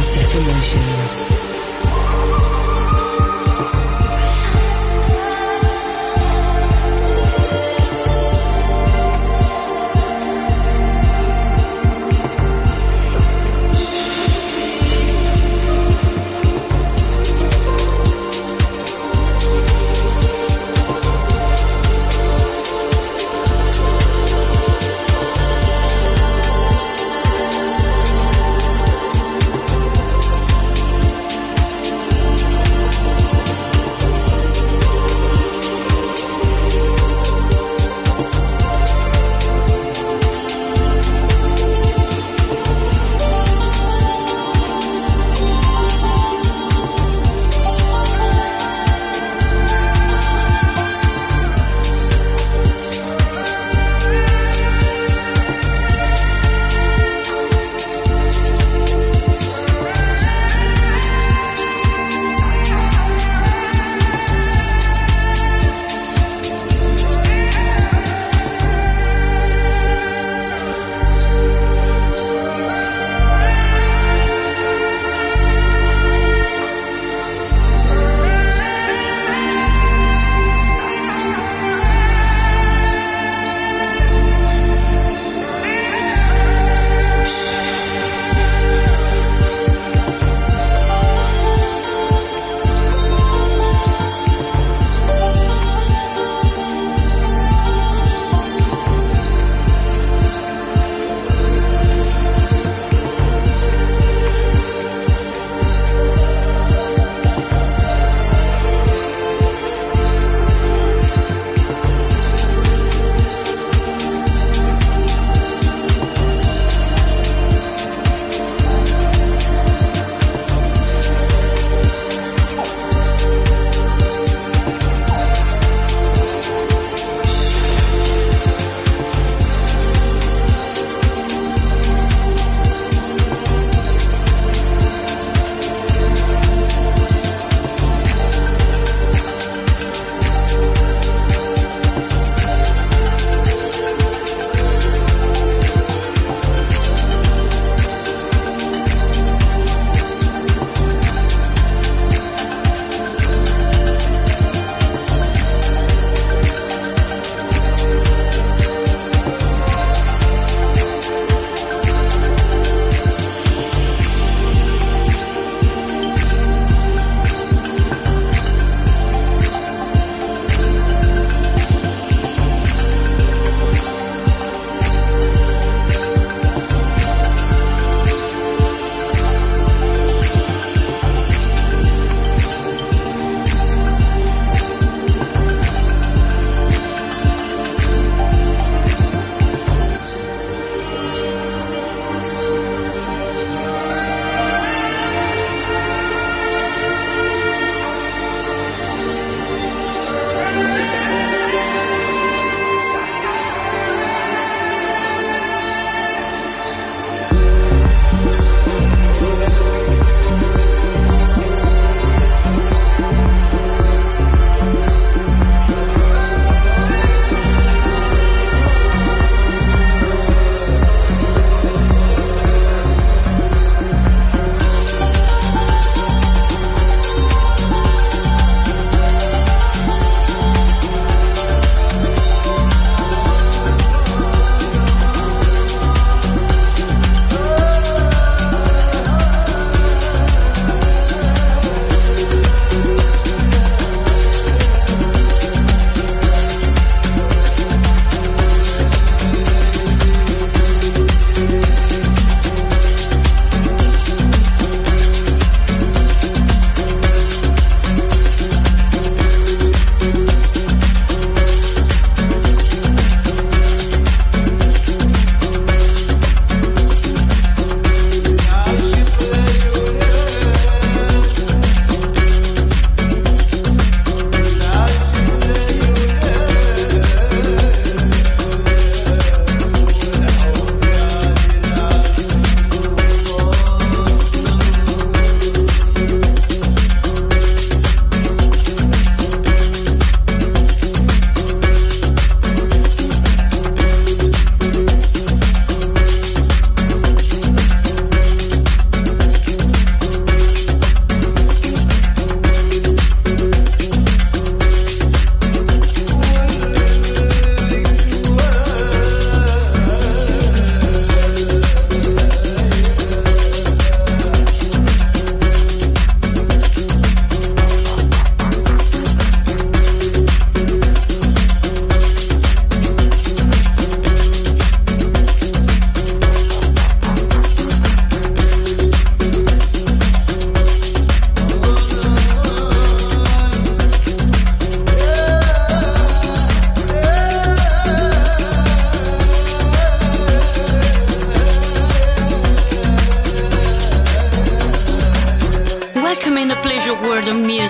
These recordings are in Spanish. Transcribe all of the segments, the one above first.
situations. Emotions.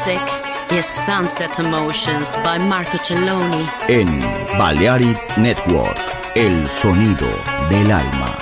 Music y Sunset Emotions by Marco Celloni. En Balearic Network, el sonido del alma.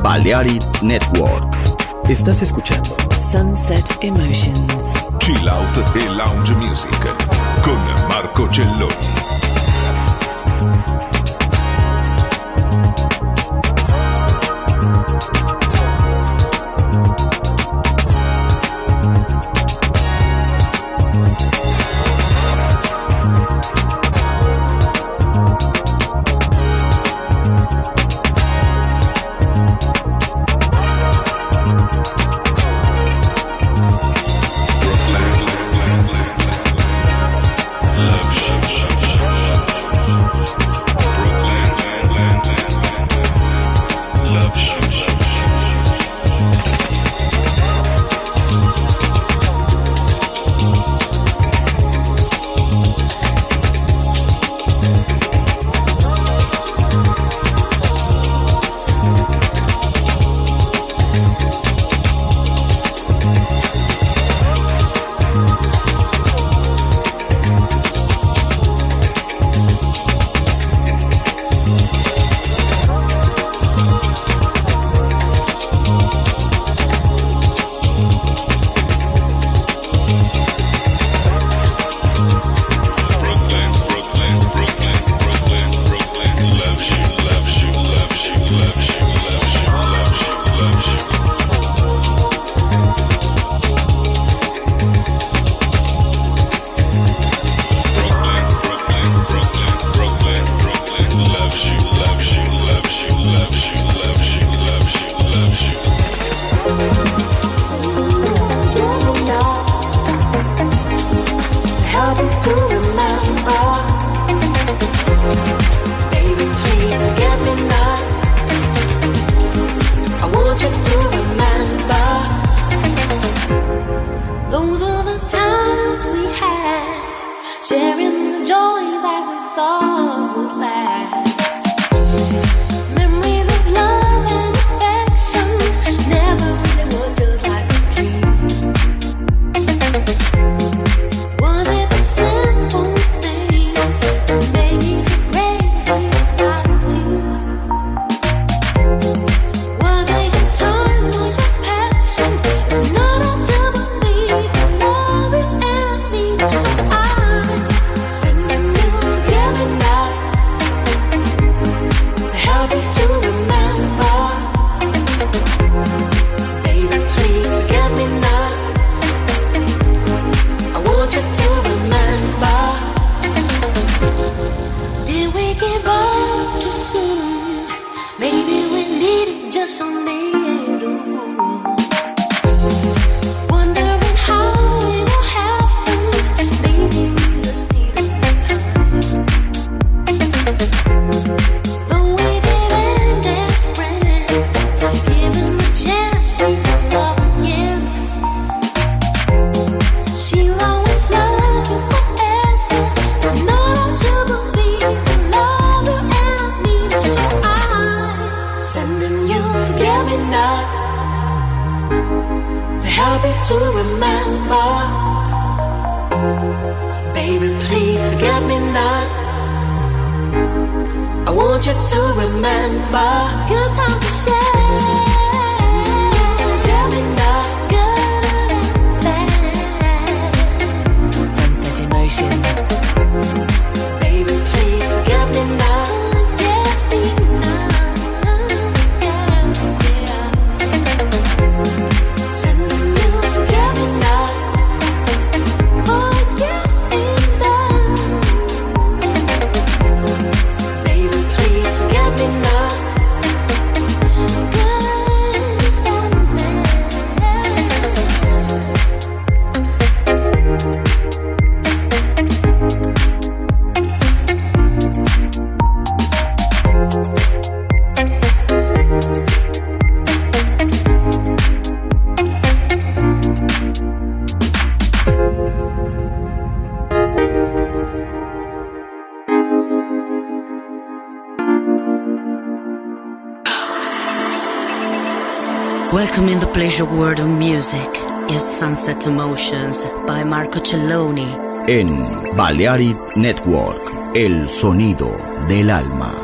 Balearic Network. Estás escuchando Sunset Emotions. Chill Out e Lounge Music con Marco Celloni. want you to remember good times to shared. Pleasure world of music is Sunset Emotions by Marco Celloni. En Balearic Network, el sonido del alma.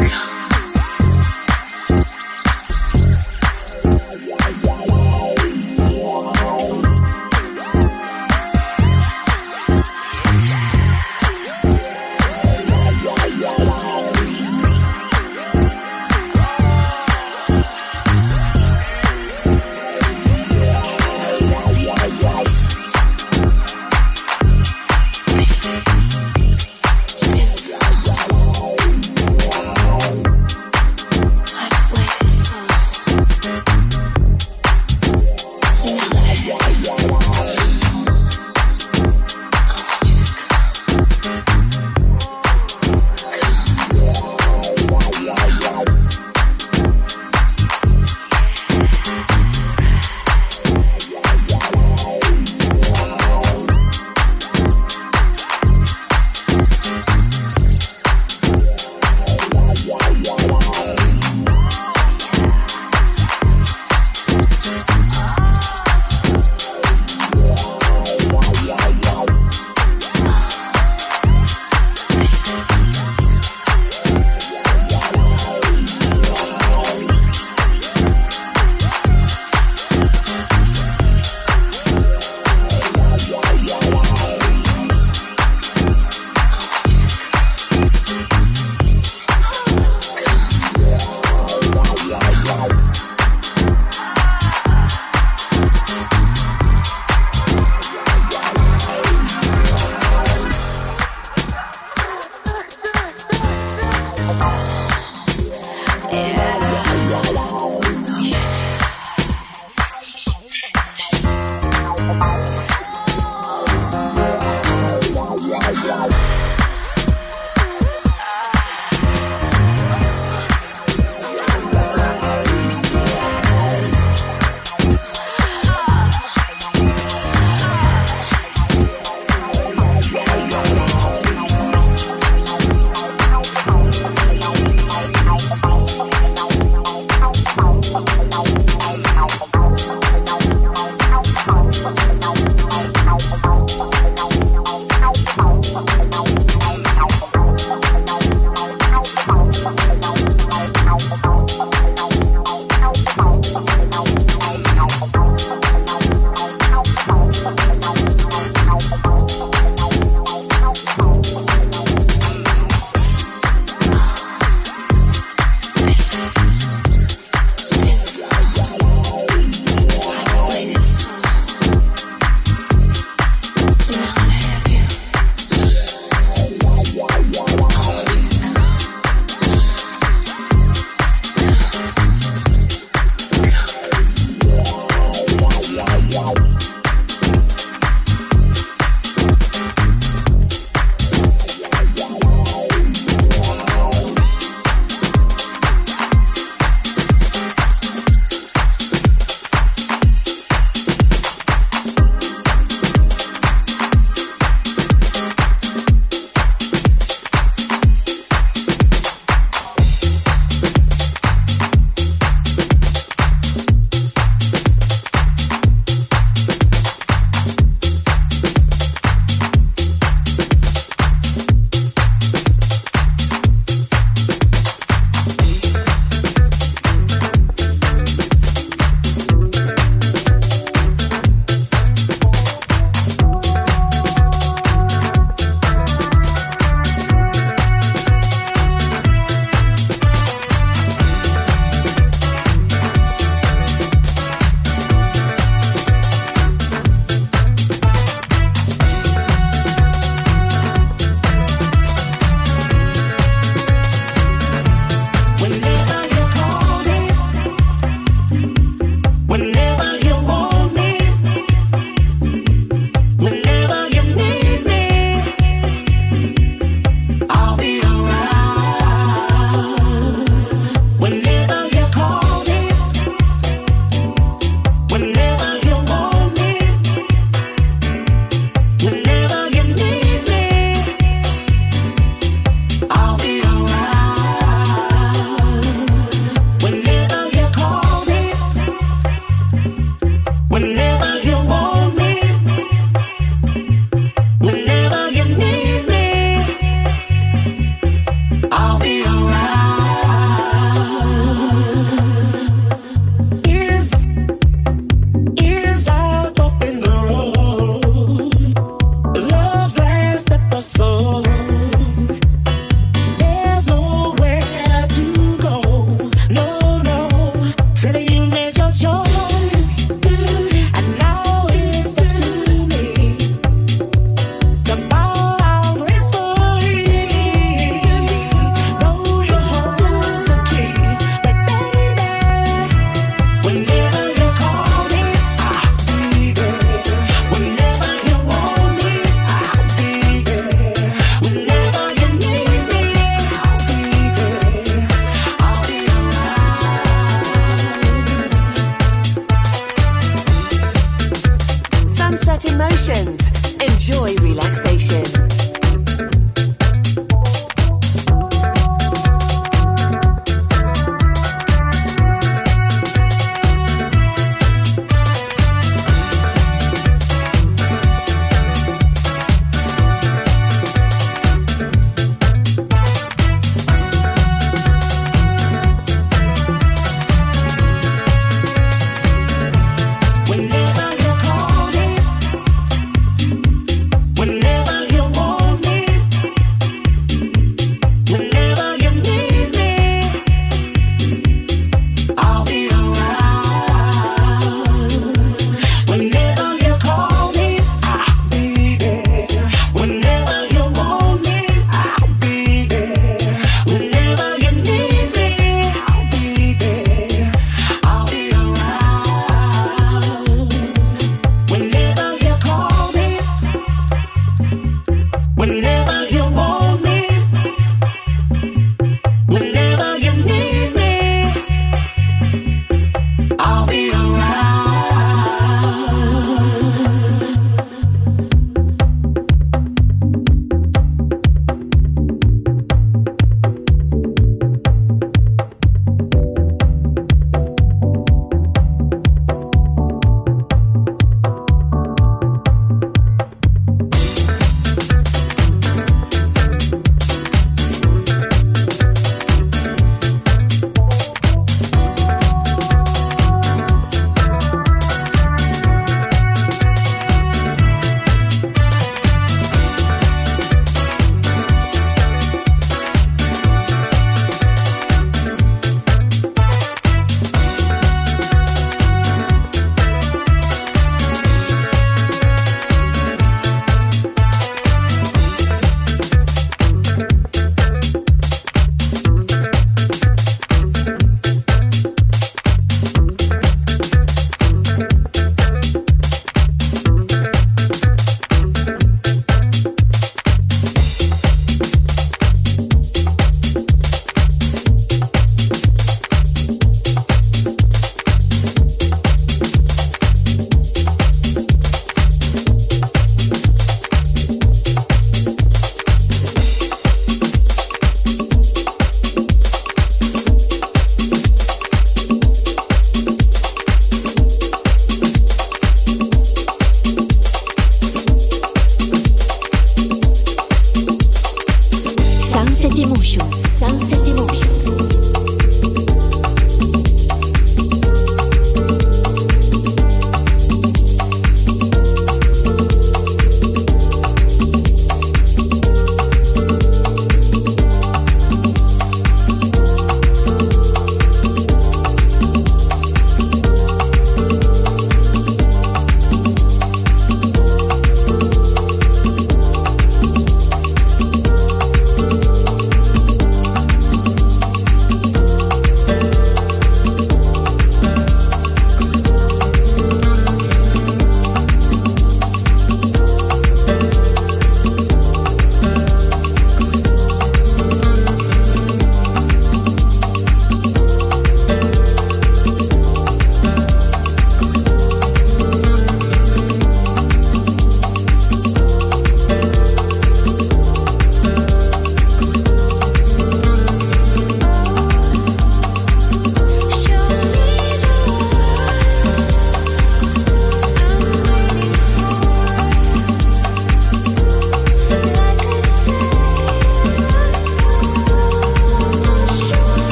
Yeah.